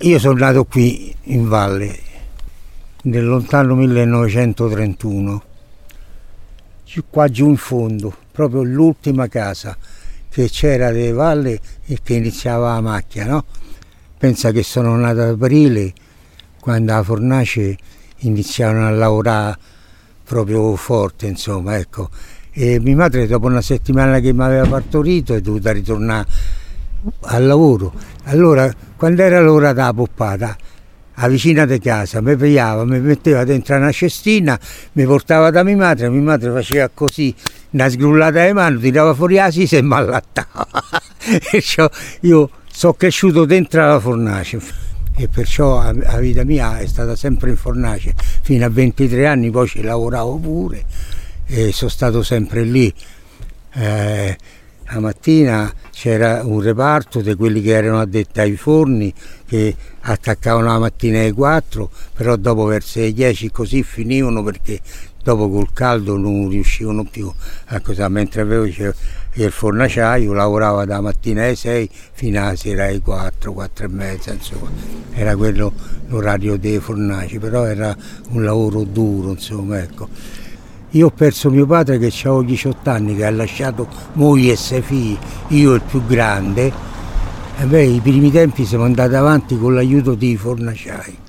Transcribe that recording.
io sono nato qui in valle nel lontano 1931, qua giù in fondo, proprio l'ultima casa che c'era delle valle e che iniziava la macchia, no? Pensa che sono nato ad aprile, quando a Fornace iniziarono a lavorare proprio forte, insomma, ecco. E mia madre dopo una settimana che mi aveva partorito è dovuta ritornare al lavoro. Allora, quando era l'ora della poppata, a vicina di casa, mi pigliava, mi metteva dentro una cestina, mi portava da mia madre, mia madre faceva così, una sgrullata di mano, tirava fuori la sisa e mi allattava. io sono cresciuto dentro la fornace e perciò la vita mia è stata sempre in fornace fino a 23 anni, poi ci lavoravo pure e sono stato sempre lì. Eh, la mattina c'era un reparto di quelli che erano addetti ai forni che attaccavano la mattina alle 4, però dopo verso le 10 così finivano perché dopo col caldo non riuscivano più a cosa, mentre avevo il fornaciaio lavorava da mattina alle 6 fino alla sera alle 4, 4 e mezza, insomma, era quello l'orario dei fornaci, però era un lavoro duro, insomma, ecco. Io ho perso mio padre che avevo 18 anni, che ha lasciato moglie e sei figli, io il più grande, e beh, i primi tempi siamo andati avanti con l'aiuto dei fornaciai